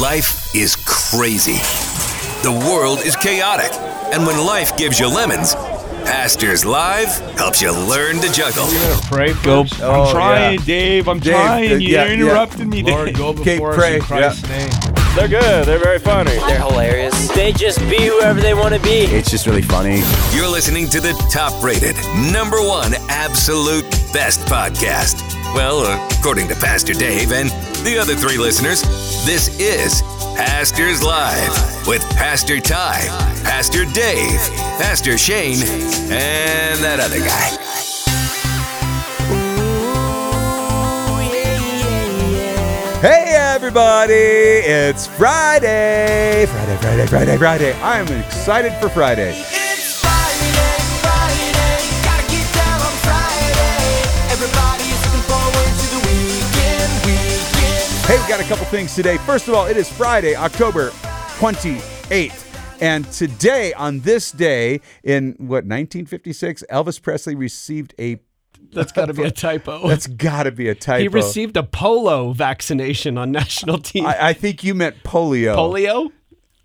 Life is crazy. The world is chaotic. And when life gives you lemons, Pastors Live helps you learn to juggle. Pray first. Oh, I'm trying, yeah. Dave. I'm Dave, trying. uh, You yeah, yeah. interrupted me, Lord, Dave. go Okay, before pray, us in Christ's name. They're good. They're very funny. They're hilarious. They just be whoever they want to be. It's just really funny. You're listening to the top rated, number one absolute best podcast. Well, according to Pastor Dave and the other three listeners, this is Pastors Live with Pastor Ty, Pastor Dave, Pastor Shane, and that other guy. Everybody! It's Friday! Friday, Friday, Friday, Friday. I'm excited for Friday. It's Friday, Friday, gotta get down on Friday. Everybody's looking forward to the weekend, weekend. Hey, we got a couple things today. First of all, it is Friday, October 28th. And today, on this day, in what, 1956, Elvis Presley received a. That's got to be a typo. That's got to be a typo. he received a polo vaccination on national team. I, I think you meant polio. polio?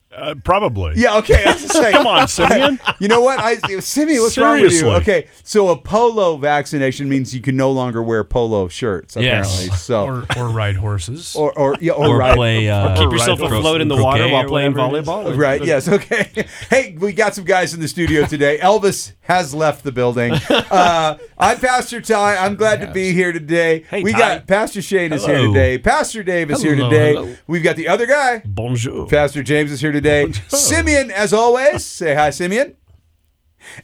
Uh, probably. Yeah, okay. I was just saying. Come on, Simeon. You know what? I Simeon, what's wrong with you? Okay, so a polo vaccination means you can no longer wear polo shirts. Apparently, Yes. so Or, or ride horses. or or yeah, or, or right. play uh, Keep yourself right, afloat in the water while playing whatever it is. volleyball. Right. Yes. Okay. Hey, we got some guys in the studio today. Elvis has left the building. Uh, I'm Pastor Ty. I'm glad to be here today. Hey, we Ty. got Pastor Shane is here Hello. today. Pastor Dave is here Hello, today. hello. We've got the other guy. Bonjour. Pastor James is here today. Simeon, as always, say hi, Simeon.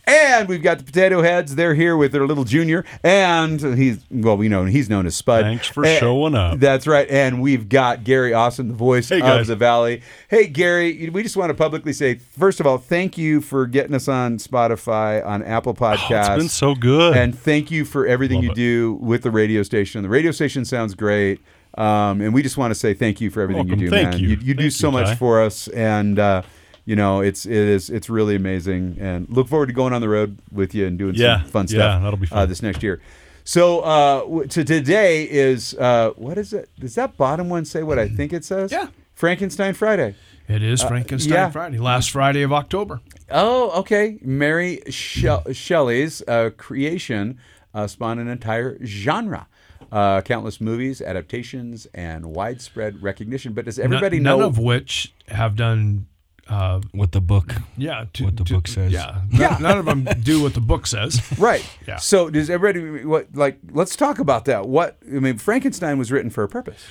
And we've got the potato heads. They're here with their little junior, and he's well, we know he's known as Spud. Thanks for And- showing up. That's right. And we've got Gary Austin, the voice Hey, of guys. the Valley. Hey, Gary, we just want to publicly say, first of all, thank you for getting us on Spotify, on Apple Podcasts. Oh, It's been so good. And thank you for everything Love you it. do with the radio station. The radio station sounds great. Um, and we just want to say thank you for everything Welcome. you do, Thank man. you. You, you do so you, much for us, and uh, you know it's it is it's really amazing. And look forward to going on the road with you and doing Yeah. some fun Yeah, stuff. that'll be Uh, this next year. So uh, w- to today is uh, what is it? Does that bottom one say what I think it says? Yeah. Frankenstein Friday. it is Frankenstein yeah. Friday, last Friday of October. Oh, okay. Mary She- Shelley's uh, creation uh, spawned an entire genre. Uh, countless movies, adaptations, and widespread recognition. But does everybody none, know? None of which have done. Uh, what the book. yeah, to, What the to- book says. Yeah, None- none of them do what the book says. Right. Yeah. So does everybody what like? Let's talk about that. What I mean, Frankenstein was written for a purpose.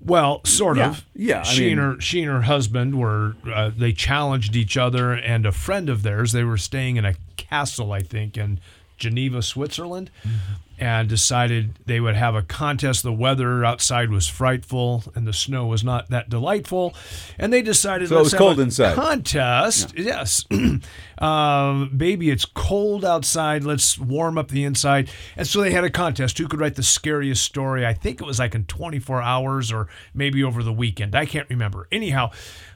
Well, sort Yeah, of. yeah, I She and her, she and her husband were uh, they challenged each other, and a friend of theirs. They were staying in a castle, I think, in Geneva, Switzerland, Mm-hmm. and decided they would have a contest. The weather outside was frightful, and the snow was not that delightful, and they decided So it was have cold a inside. Contest, yes. um, baby, it's cold outside. Let's warm up the inside. And so they had a contest. Who could write the scariest story? I think it was like in 24 hours or maybe over the weekend. I can't remember. Anyhow,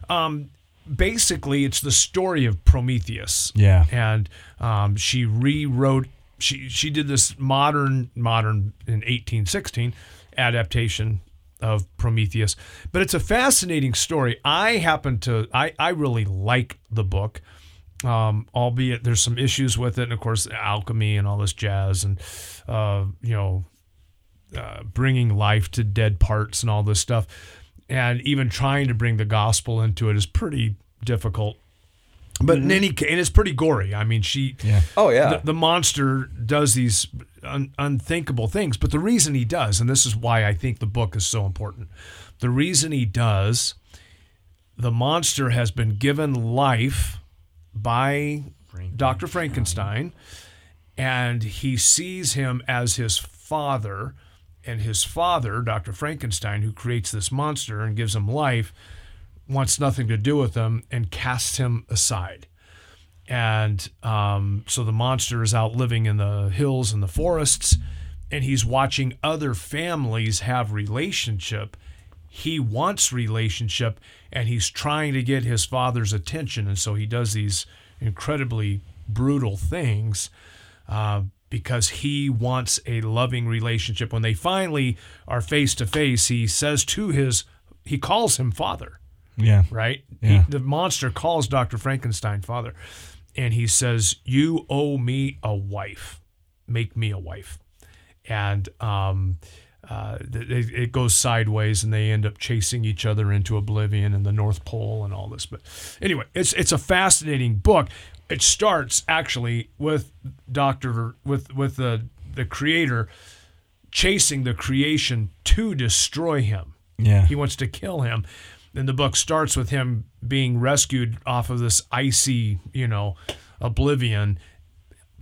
um, basically, it's the story of Prometheus. Yeah. And um, she rewrote. She she did this modern modern in 1816 adaptation of Prometheus. But it's a fascinating story. I happen to I I really like the book. Um, albeit there's some issues with it, and of course alchemy and all this jazz, and uh, you know, uh, bringing life to dead parts and all this stuff, and even trying to bring the gospel into it is pretty difficult. But in mm-hmm. any case, and it's pretty gory. I mean, she, Yeah. Oh yeah. the, the monster does these un, unthinkable things. But the reason he does, and this is why I think the book is so important, the reason he does, the monster has been given life by Dr. Frankenstein, and he sees him as his father. And his father, Dr. Frankenstein, who creates this monster and gives him life, wants nothing to do with him and casts him aside and um, so the monster is out living in the hills and the forests and he's watching other families have relationship he wants relationship and he's trying to get his father's attention and so he does these incredibly brutal things uh, because he wants a loving relationship when they finally are face to face he says to his he calls him father Yeah. right? Yeah. He, the monster calls Dr. Frankenstein father, and he says, "You owe me a wife. Make me a wife." And um, uh, th- it, it goes sideways, and they end up chasing each other into oblivion and the North Pole and all this. But anyway, it's it's a fascinating book. It starts actually with Doctor with with the the creator chasing the creation to destroy him. Yeah. He wants to kill him. And the book starts with him being rescued off of this icy, you know, oblivion,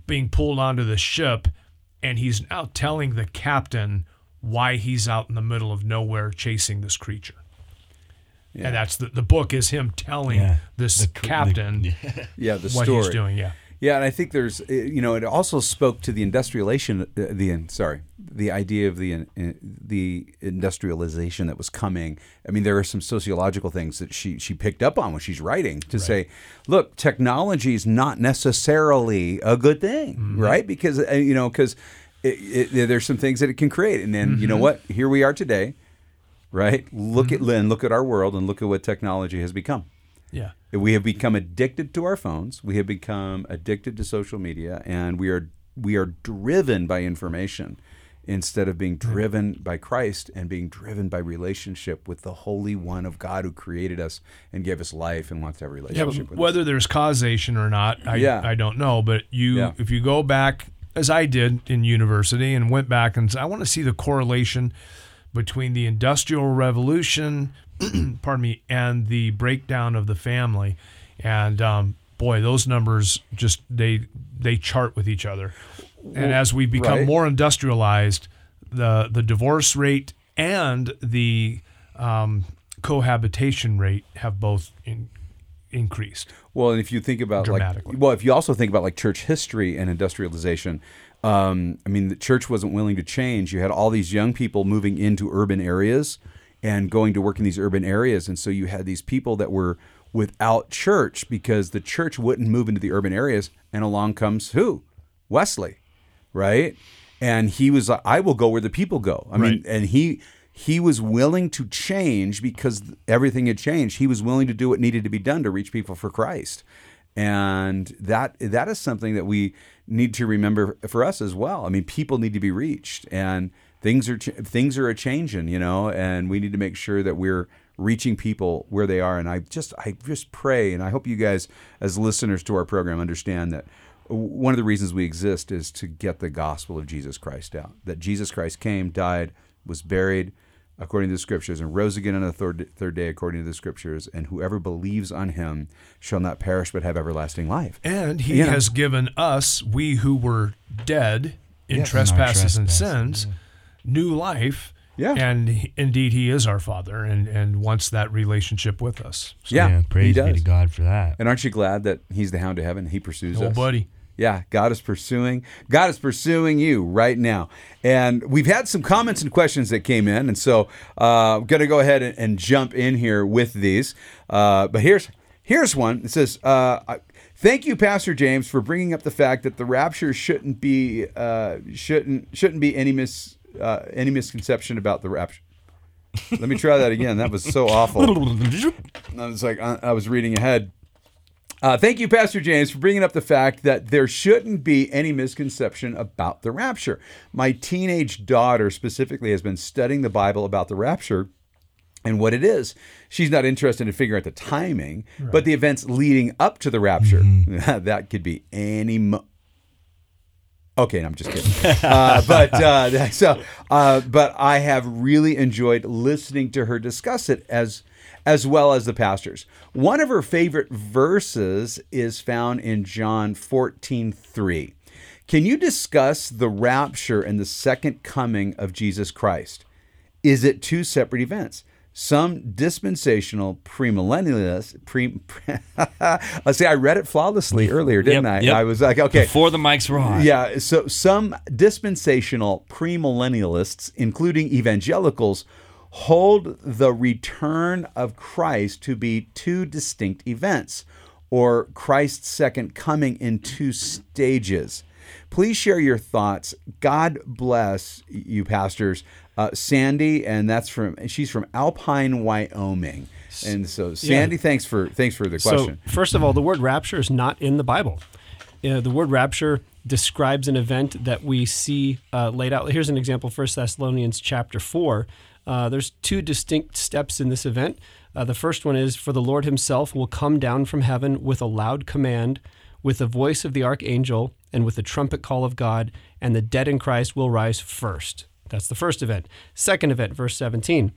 being pulled onto the ship, and he's now telling the captain why he's out in the middle of nowhere chasing this creature. And that's the the book is him telling Yeah. this The cr- the- captain Yeah, the what story. he's doing. Yeah. Yeah, and I think there's, uh, you know, it also spoke to the industrialization, uh, the sorry, the idea of the the industrialization that was coming. I mean, there are some sociological things that she she picked up on when she's writing to say, look, technology is not necessarily a good thing, right? Because uh, you know, because it, it, there's some things that it can create, and then you know what? Here we are today, right? Look at mm-hmm. Lynn, look at our world, and look at what technology has become. Yeah. We have become addicted to our phones. We have become addicted to social media, and we are we are driven by information instead of being driven by Christ and being driven by relationship with the Holy One of God who created us and gave us life and wants to have a Yeah, relationship but with whether there's causation or not, I, Yeah. I don't know. But you, Yeah. if you go back, as I did in university, and went back and said, I want to see the correlation between the Industrial Revolution, pardon me, and the breakdown of the family, and um, boy, those numbers just they they chart with each other. And as we become right. more industrialized, the the divorce rate and the um, cohabitation rate have both in, increased. Well, and if you think about like, well, if you also think about like church history and industrialization, um, I mean, the church wasn't willing to change. You had all these young people moving into urban areas and going to work in these urban areas, and so you had these people that were without church because the church wouldn't move into the urban areas, and along comes who? Wesley, right? And he was like, I will go where the people go. I mean, and he he was willing to change because everything had changed. He was willing to do what needed to be done to reach people for Christ, and that that is something that we need to remember for us as well. I mean, people need to be reached, and things are things are a changing, you know, and we need to make sure that we're reaching people where they are. And I just I just pray, and I hope you guys as listeners to our program understand that one of the reasons we exist is to get the gospel of Jesus Christ out. That Jesus Christ came, died, was buried according to the scriptures, and rose again on the third, third day according to the scriptures. And whoever believes on him shall not perish but have everlasting life. And he You know. has given us, we who were dead in Yes. trespasses and trespasses, sins, new life. Yeah. And indeed, he is our Father and, and wants that relationship with us. yeah, praise he be to. God for that. And aren't you glad that he's the hound of heaven? He pursues Oh, us. buddy. Yeah, God is pursuing. God is pursuing you right now. And we've had some comments and questions that came in, and so uh, I'm going to go ahead and, and jump in here with these. Uh, but here's here's one. It says, uh, "Thank you, Pastor James, for bringing up the fact that the rapture shouldn't be uh, shouldn't shouldn't be any mis uh, any misconception about the rapture." Let me try that again. That was so awful. I was like, I, I was reading ahead. Uh, thank you, Pastor James, for bringing up the fact that there shouldn't be any misconception about the rapture. My teenage daughter specifically has been studying the Bible about the rapture and what it is. She's not interested in figuring out the timing, but the events leading up to the rapture. that could be any. Mo- Okay, no, I'm just kidding. uh, but uh, so, uh, but I have really enjoyed listening to her discuss it as as well as the pastors. One of her favorite verses is found in John 14, 3. Can you discuss the rapture and the second coming of Jesus Christ? Is it two separate events? Some dispensational premillennialists, pre, pre I see. I read it flawlessly earlier, didn't Yep, I? yep. I was like, okay, Before the mics were on. yeah, so some dispensational premillennialists, including evangelicals, hold the return of Christ to be two distinct events, or Christ's second coming in two stages. Please share your thoughts. God bless you, pastors. Uh, Sandy, and that's from she's from Alpine, Wyoming. And so, Sandy, thanks for thanks for the question. So, first of all, the word rapture is not in the Bible. Uh, the word rapture describes an event that we see uh, laid out. Here's an example: First Thessalonians chapter four. Uh, there's two distinct steps in this event. Uh, the first one is for the Lord Himself will come down from heaven with a loud command, with the voice of the archangel, and with the trumpet call of God, and the dead in Christ will rise first. That's the first event. Second event, verse 17.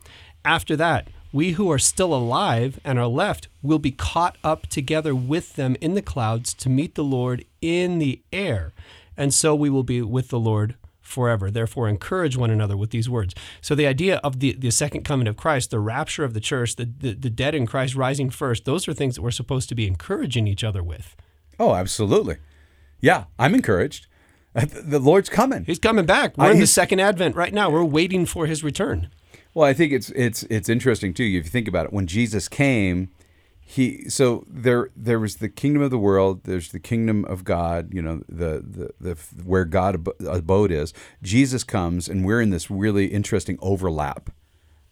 After that, we who are still alive and are left will be caught up together with them in the clouds to meet the Lord in the air. And so we will be with the Lord forever. Therefore, encourage one another with these words. So, the idea of the, the second coming of Christ, the rapture of the church, the, the, the dead in Christ rising first, those are things that we're supposed to be encouraging each other with. oh, absolutely. Yeah, I'm encouraged. The Lord's coming. He's coming back. We're Uh, in the second advent right now. We're waiting for his return. Well, I think it's it's it's interesting too. If you think about it, when Jesus came, he so there there was the kingdom of the world. There's the kingdom of God. You know the the, the where God abo- abode is. Jesus comes, and we're in this really interesting overlap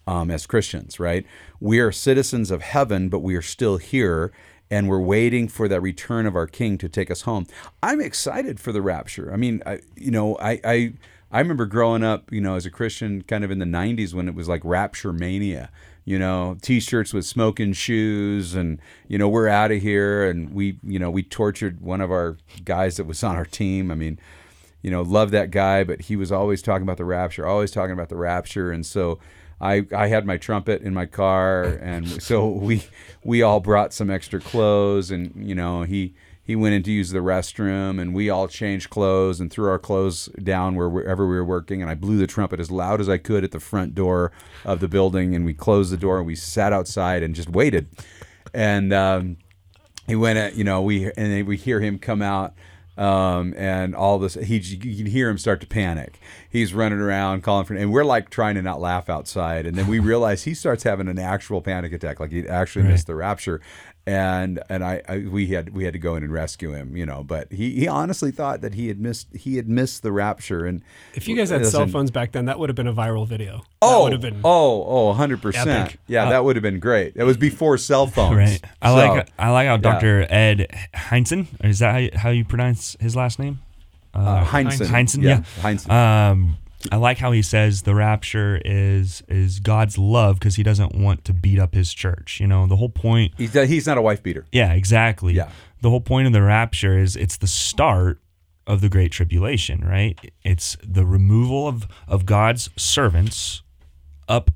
um, as Christians, right? We are citizens of heaven, but we are still here, and we're waiting for that return of our King to take us home. I'm excited for the rapture. I mean, I, you know, I, I, I remember growing up, you know, as a Christian, kind of in the '90s when it was like rapture mania. You know, T-shirts with smoking shoes, and you know, we're out of here, and we, you know, we tortured one of our guys that was on our team. I mean, you know, love that guy, but he was always talking about the rapture, always talking about the rapture, and so I I had my trumpet in my car, and so we we all brought some extra clothes, and you know he he went in to use the restroom, and we all changed clothes and threw our clothes down wherever we were working, and I blew the trumpet as loud as I could at the front door of the building, and we closed the door, and we sat outside and just waited, and. Um, he went at you know we and we hear him come out um, and all this he you can hear him start to panic. He's running around calling for and we're like trying to not laugh outside and then we realize he starts having an actual panic attack like he actually missed the rapture and and I, I we had we had to go in and rescue him you know but he, he honestly thought that he had missed he had missed the rapture and If you guys had cell phones back then, that would have been a viral video. that Oh, would have been. oh, oh, 100%. epic. Yeah, that would have been great. It was before cell phones. Right. I So- like I like how Dr. Ed Heinzen, is that how you, how you pronounce his last name? uh, Heinzen. Heinzen, yeah. yeah. Heinzen. Um, I like how he says the rapture is is God's love because he doesn't want to beat up his church. You know, the whole point. he's, uh, he's not a wife beater. Yeah, exactly. Yeah. The whole point of the rapture is it's the start of the great tribulation, right? It's the removal of of God's servants up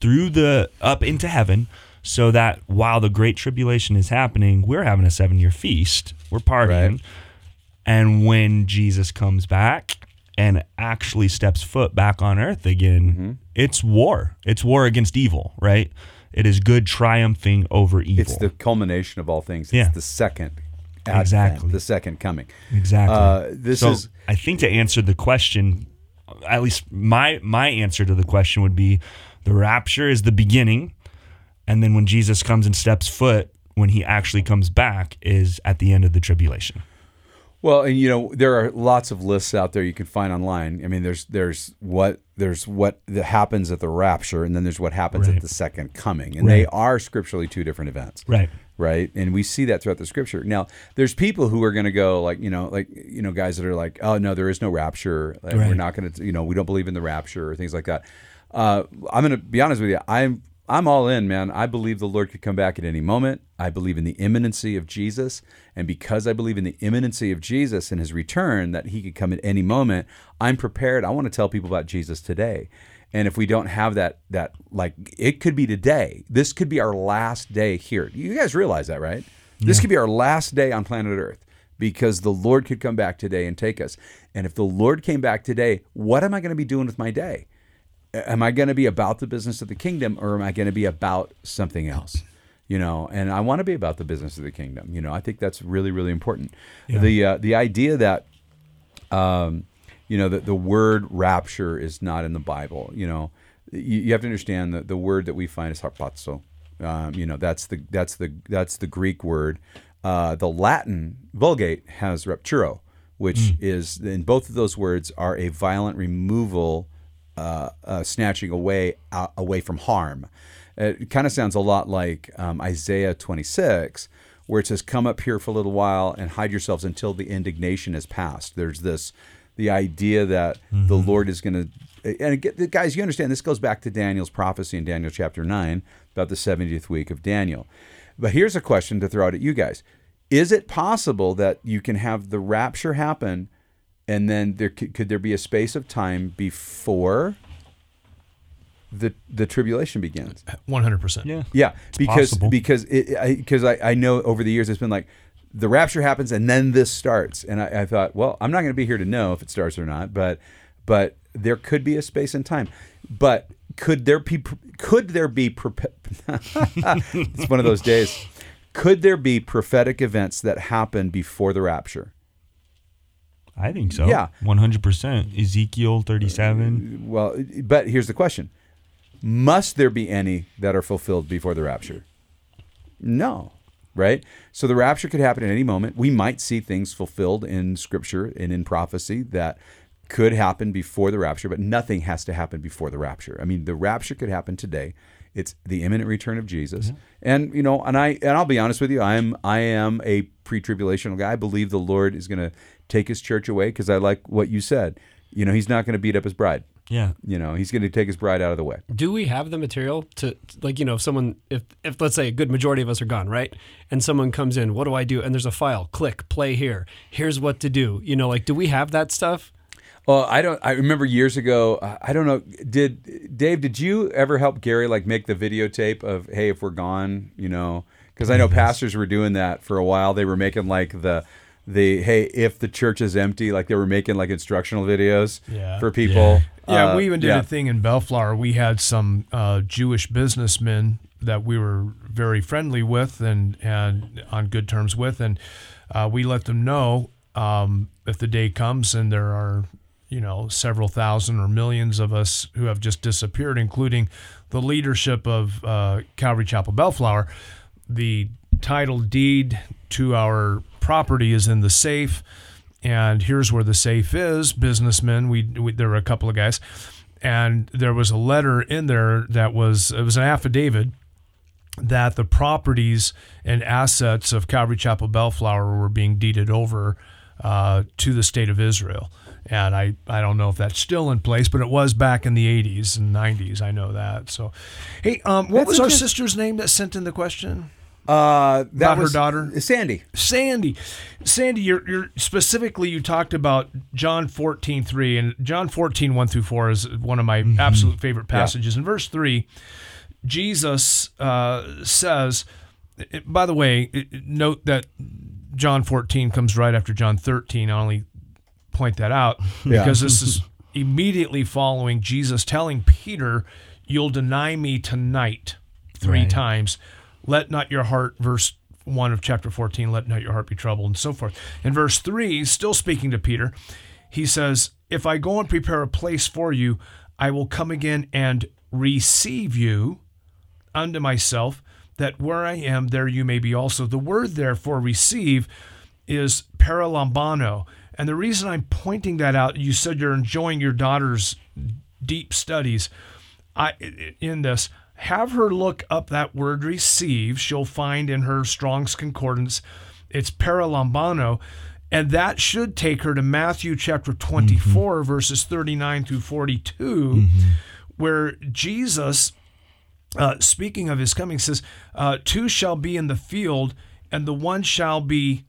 through the up into heaven so that while the great tribulation is happening, we're having a 7-year feast. We're partying. Right. And when Jesus comes back and actually steps foot back on earth again, Mm-hmm. it's war. It's war against evil, right? It is good triumphing over evil. It's the culmination of all things. It's Yeah. the second advent, Exactly. the second coming. Exactly. Uh, this so is I think to answer the question, at least my my answer to the question would be, the rapture is the beginning, and then when Jesus comes and steps foot, when he actually comes back, is at the end of the tribulation. Well, and you know there are lots of lists out there you can find online. I mean, there's there's what there's what that happens at the rapture, and then there's what happens Right. at the second coming, and they are scripturally two different events. Right. right and we see that throughout the scripture now there's people who are going to go like you know like you know guys that are like oh no there is no rapture like, we're not going to you know we don't believe in the rapture or things like that uh, i'm going to be honest with you i'm i'm all in man i believe the lord could come back at any moment i believe in the imminency of jesus and because i believe in the imminency of jesus and his return that he could come at any moment i'm prepared i want to tell people about jesus today and if we don't have that, that like it could be today. This could be our last day here. You guys realize that, right? This could be our last day on planet Earth because the Lord could come back today and take us. And if the Lord came back today, what am I going to be doing with my day? Am I going to be about the business of the kingdom or am I going to be about something else? You know, and I want to be about the business of the kingdom. You know, I think that's really, really important. The uh, the idea that um, you know, the, the word rapture is not in the Bible. You know, you, you have to understand that the word that we find is harpazo. Um, you know, that's the that's the that's the Greek word. Uh, the Latin Vulgate has rapturo, which is in both of those words are a violent removal uh, uh, snatching away uh, away from harm. It kind of sounds a lot like um, Isaiah 26, where it says, "Come up here for a little while and hide yourselves until the indignation is past." There's this the idea that the Lord is going to and again, guys, you understand this goes back to Daniel's prophecy in Daniel chapter 9 about the 70th week of Daniel. But here's a question to throw out at you guys. Is it possible that you can have the rapture happen and then there could, could there be a space of time before the the tribulation begins? One hundred percent. Yeah. Yeah, because possible. because it because I, I know over the years it's been like the rapture happens and then this starts, and I, I thought, well, I'm not going to be here to know if it starts or not, but but there could be a space and time, but could there be could there be it's one of those days. Could there be prophetic events that happen before the rapture? I think so. Yeah. 100%. Ezekiel 37. Uh, well, but here's the question: Must there be any that are fulfilled before the rapture? No, right? So the rapture could happen at any moment. We might see things fulfilled in Scripture and in prophecy that could happen before the rapture, but nothing has to happen before the rapture. I mean, the rapture could happen today. It's the imminent return of Jesus, and you know, and I and I'll be honest with you, I am I am a pre-tribulational guy. I believe the Lord is going to take His church away because I like what you said. You know, He's not going to beat up His bride. Yeah. You know, He's going to take His bride out of the way. do we have the material to like you know if someone if if let's say a good majority of us are gone right and someone comes in what do i do and there's a file click play here here's what to do you know like do we have that stuff Well, I don't. I remember years ago. I don't know. Did Dave? Did you ever help Gary like make the videotape of Hey, if we're gone, you know? Because I know pastors were doing that for a while. They were making like the the Hey, if the church is empty, like they were making like instructional videos Yeah. for people. Yeah, Uh, we even did yeah. a thing in Bellflower. We had some uh, Jewish businessmen that we were very friendly with and, and on good terms with, and uh, we let them know um, if the day comes and there are, you know, several thousand or millions of us who have just disappeared, including the leadership of uh, Calvary Chapel Bellflower. The title deed to our property is in the safe and here's where the safe is businessmen we, we there were a couple of guys and there was a letter in there that was it was an affidavit that the properties and assets of Calvary Chapel Bellflower were being deeded over uh, to the state of Israel. And I, I don't know if that's still in place, but it was back in the 80s and 90s. I know that. So, hey, um, what That's was our sister's name that sent in the question? Uh, that her was daughter? Sandy. Sandy, Sandy, you're, you're specifically you talked about John 14, 3, and John 14, 1 through 4 is one of my absolute favorite passages. In verse 3, Jesus uh, says, by the way, note that John 14 comes right after John 13. I only point that out Yeah. because this is immediately following Jesus telling Peter, You'll deny me tonight three Right. times. Let not your heart, verse 1 of chapter 14, let not your heart be troubled, and so forth. In verse 3, still speaking to Peter, he says, If I go and prepare a place for you, I will come again and receive you unto myself, that where I am, there you may be also. The word therefore, receive is paralambano. And the reason I'm pointing that out, you said you're enjoying your daughter's deep studies. I in this, have her look up that word receive. She'll find in her Strong's Concordance, it's paralambano. And that should take her to Matthew chapter 24, verses 39 through 42, where Jesus uh, speaking of his coming, says, uh, Two shall be in the field, and the one shall be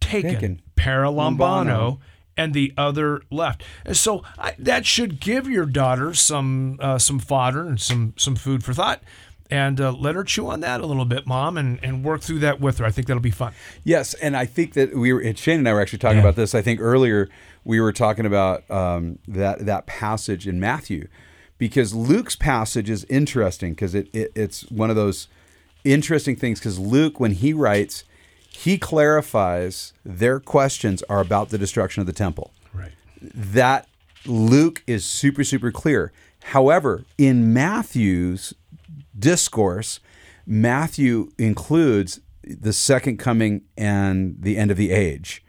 taken, Taken. paralambano, Lambano. And the other left. So I, that should give your daughter some uh, some fodder and some some food for thought. And uh, let her chew on that a little bit, mom, and, and work through that with her. I think that'll be fun. Yes, and I think that we were. and Shane and I were actually talking about this. I think earlier we were talking about um, that that passage in Matthew, because Luke's passage is interesting because it, it it's one of those interesting things because Luke when he writes, he clarifies their questions are about the destruction of the temple. Right. That Luke is super super clear. However, in Matthew's discourse, Matthew includes the second coming and the end of the age.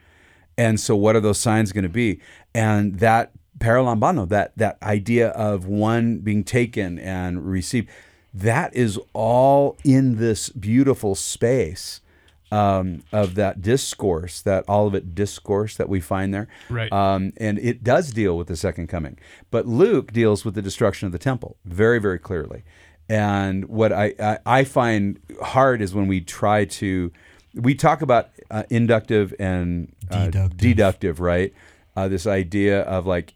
And so, what are those signs going to be? And that paralambano, that that idea of one being taken and received, that is all in this beautiful space um, of that discourse, that Olivet discourse that we find there. Right. Um, and it does deal with the second coming, but Luke deals with the destruction of the temple very, very clearly. And what I, I, I find hard is when we try to, we talk about uh, inductive and uh, Deductive. deductive, right? Uh, this idea of like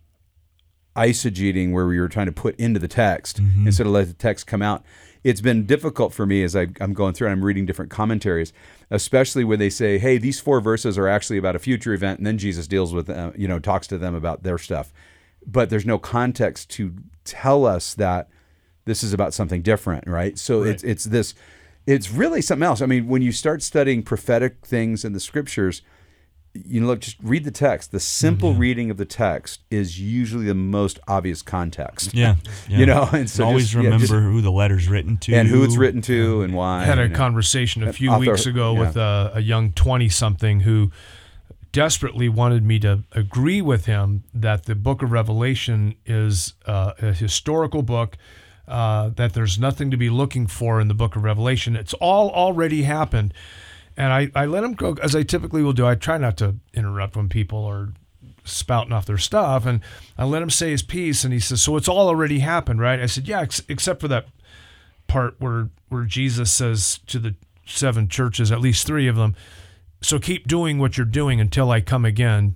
eisegeting where we were trying to put into the text instead of let the text come out. It's been difficult for me as I, I'm going through and I'm reading different commentaries, especially when they say, "Hey, these four verses are actually about a future event," and then Jesus deals with, them, you know, talks to them about their stuff, but there's no context to tell us that this is about something different, right? So it's it's this, it's really something else. I mean, when you start studying prophetic things in the scriptures, you know, look, just read the text. The simple Mm-hmm. reading of the text is usually the most obvious context. Yeah, yeah. You know, and so always just- yeah, remember just- who the letter's written to and who it's written to and why. I had a conversation a few author- weeks ago yeah. with a, a young 20 something who desperately wanted me to agree with him that the book of Revelation is uh, a historical book, uh, that there's nothing to be looking for in the book of Revelation. It's all already happened. And I, I let him go, as I typically will do. I try not to interrupt when people are spouting off their stuff. And I let him say his piece. And he says, So it's all already happened, right? I said, Yeah, ex- except for that part where where Jesus says to the seven churches, at least three of them, so keep doing what you're doing until I come again.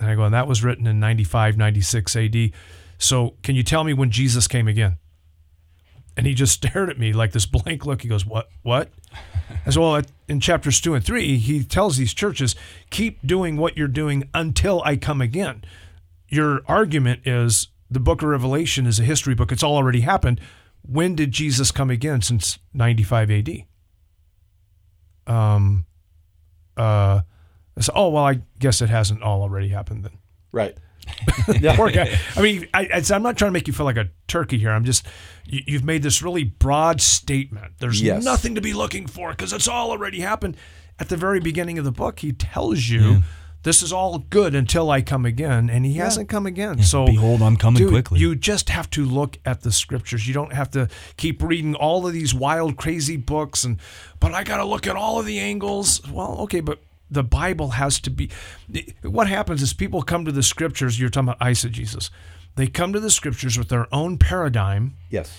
And I go, and that was written in 95, 96 AD. So can you tell me when Jesus came again? And he just stared at me like this blank look. He goes, What? What? Said, Well, in chapters two and three, he tells these churches, keep doing what you're doing until I come again. Your argument is the book of Revelation is a history book. It's all already happened. When did Jesus come again since 95 AD? Um, uh, said, oh, well, I guess it hasn't all already happened then. right. Poor guy. I mean, I, I'm not trying to make you feel like a turkey here. I'm just, you, you've made this really broad statement. There's Yes. nothing to be looking for because it's all already happened. At the very beginning of the book, he tells you this is all good until I come again, and he hasn't come again. So, Behold, I'm coming dude, quickly. You just have to look at the scriptures. You don't have to keep reading all of these wild, crazy books, and but I got to look at all of the angles. Well, okay, but the Bible has to be. What happens is people come to the scriptures. You're talking about eisegesis. They come to the scriptures with their own paradigm, Yes.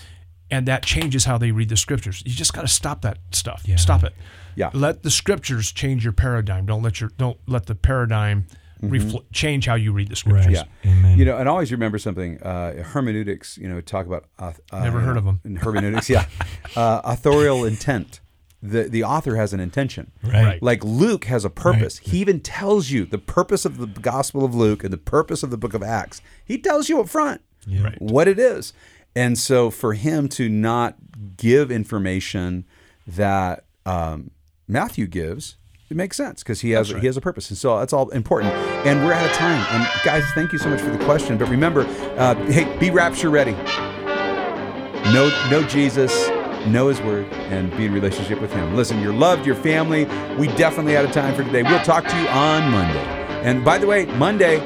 and that changes how they read the scriptures. You just got to stop that stuff. Stop it. Yeah. Let the scriptures change your paradigm. Don't let your don't let the paradigm refl- change how you read the scriptures. Right. Yeah. Amen. You know, and always remember something. Uh, hermeneutics. You know, talk about. Uh, uh, Never you heard of them. in hermeneutics, yeah. Uh, authorial intent. The the author has an intention. Right. Like Luke has a purpose. He even tells you the purpose of the Gospel of Luke and the purpose of the Book of Acts. He tells you up front Right. what it is. And so for him to not give information that um, Matthew gives, it makes sense because he has he has a purpose, and so that's all important. And we're out of time. And guys, thank you so much for the question. But remember, uh, hey, be rapture ready. Know know Jesus, know His Word, and be in relationship with Him. Listen, you're loved, your family. We definitely out of time for today. We'll talk to you on Monday. And by the way, Monday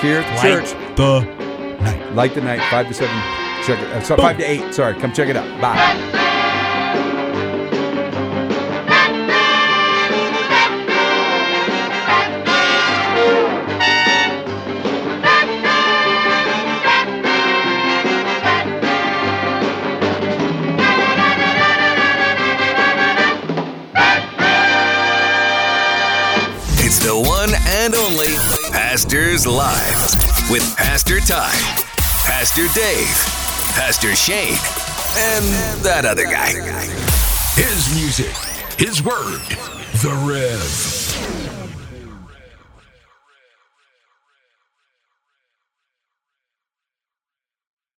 here at the church, the night. Light the Night, 5 to 7. Check it. Uh, so 5 to 8. Sorry. Come check it out. Bye. Pastors Live with Pastor Ty, Pastor Dave, Pastor Shane, and that other guy. His music, his word, The Rev.